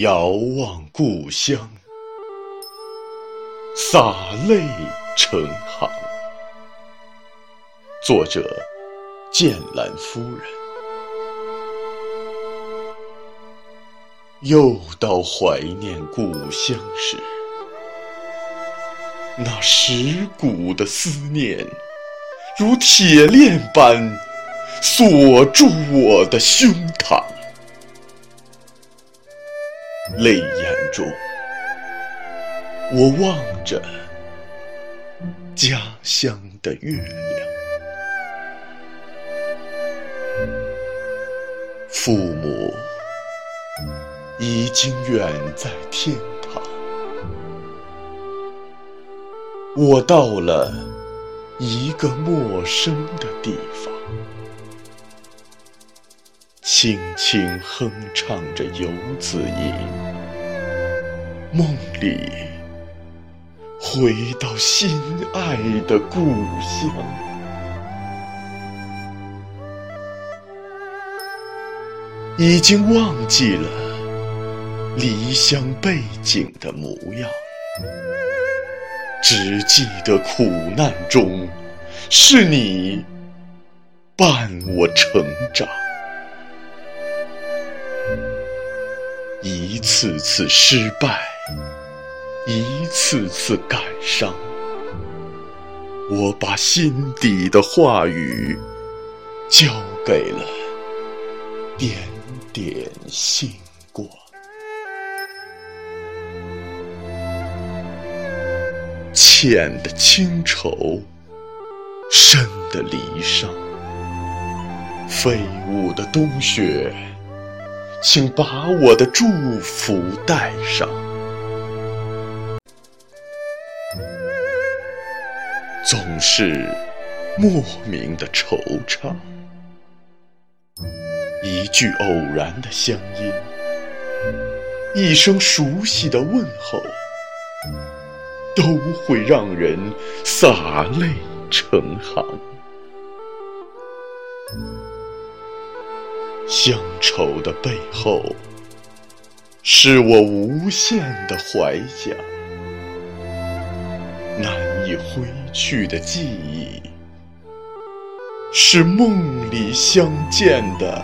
遥望故乡，洒泪成行。作者：剑兰夫人。又到怀念故乡时，那蚀骨的思念，如铁链般锁住我的胸膛。泪眼中，我望着家乡的月亮。父母已经远在天堂，我到了一个陌生的地方。轻轻哼唱着游子吟，梦里回到心爱的故乡，已经忘记了离乡背井的模样，只记得苦难中是你伴我成长。一次次失败，一次次感伤，我把心底的话语交给了点点星光。浅的清愁，深的离殇，飞舞的冬雪。请把我的祝福带上。总是莫名的惆怅，一句偶然的乡音，一声熟悉的问候，都会让人洒泪成行。乡愁的背后，是我无限的怀想；难以挥去的记忆，是梦里相见的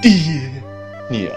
爹娘。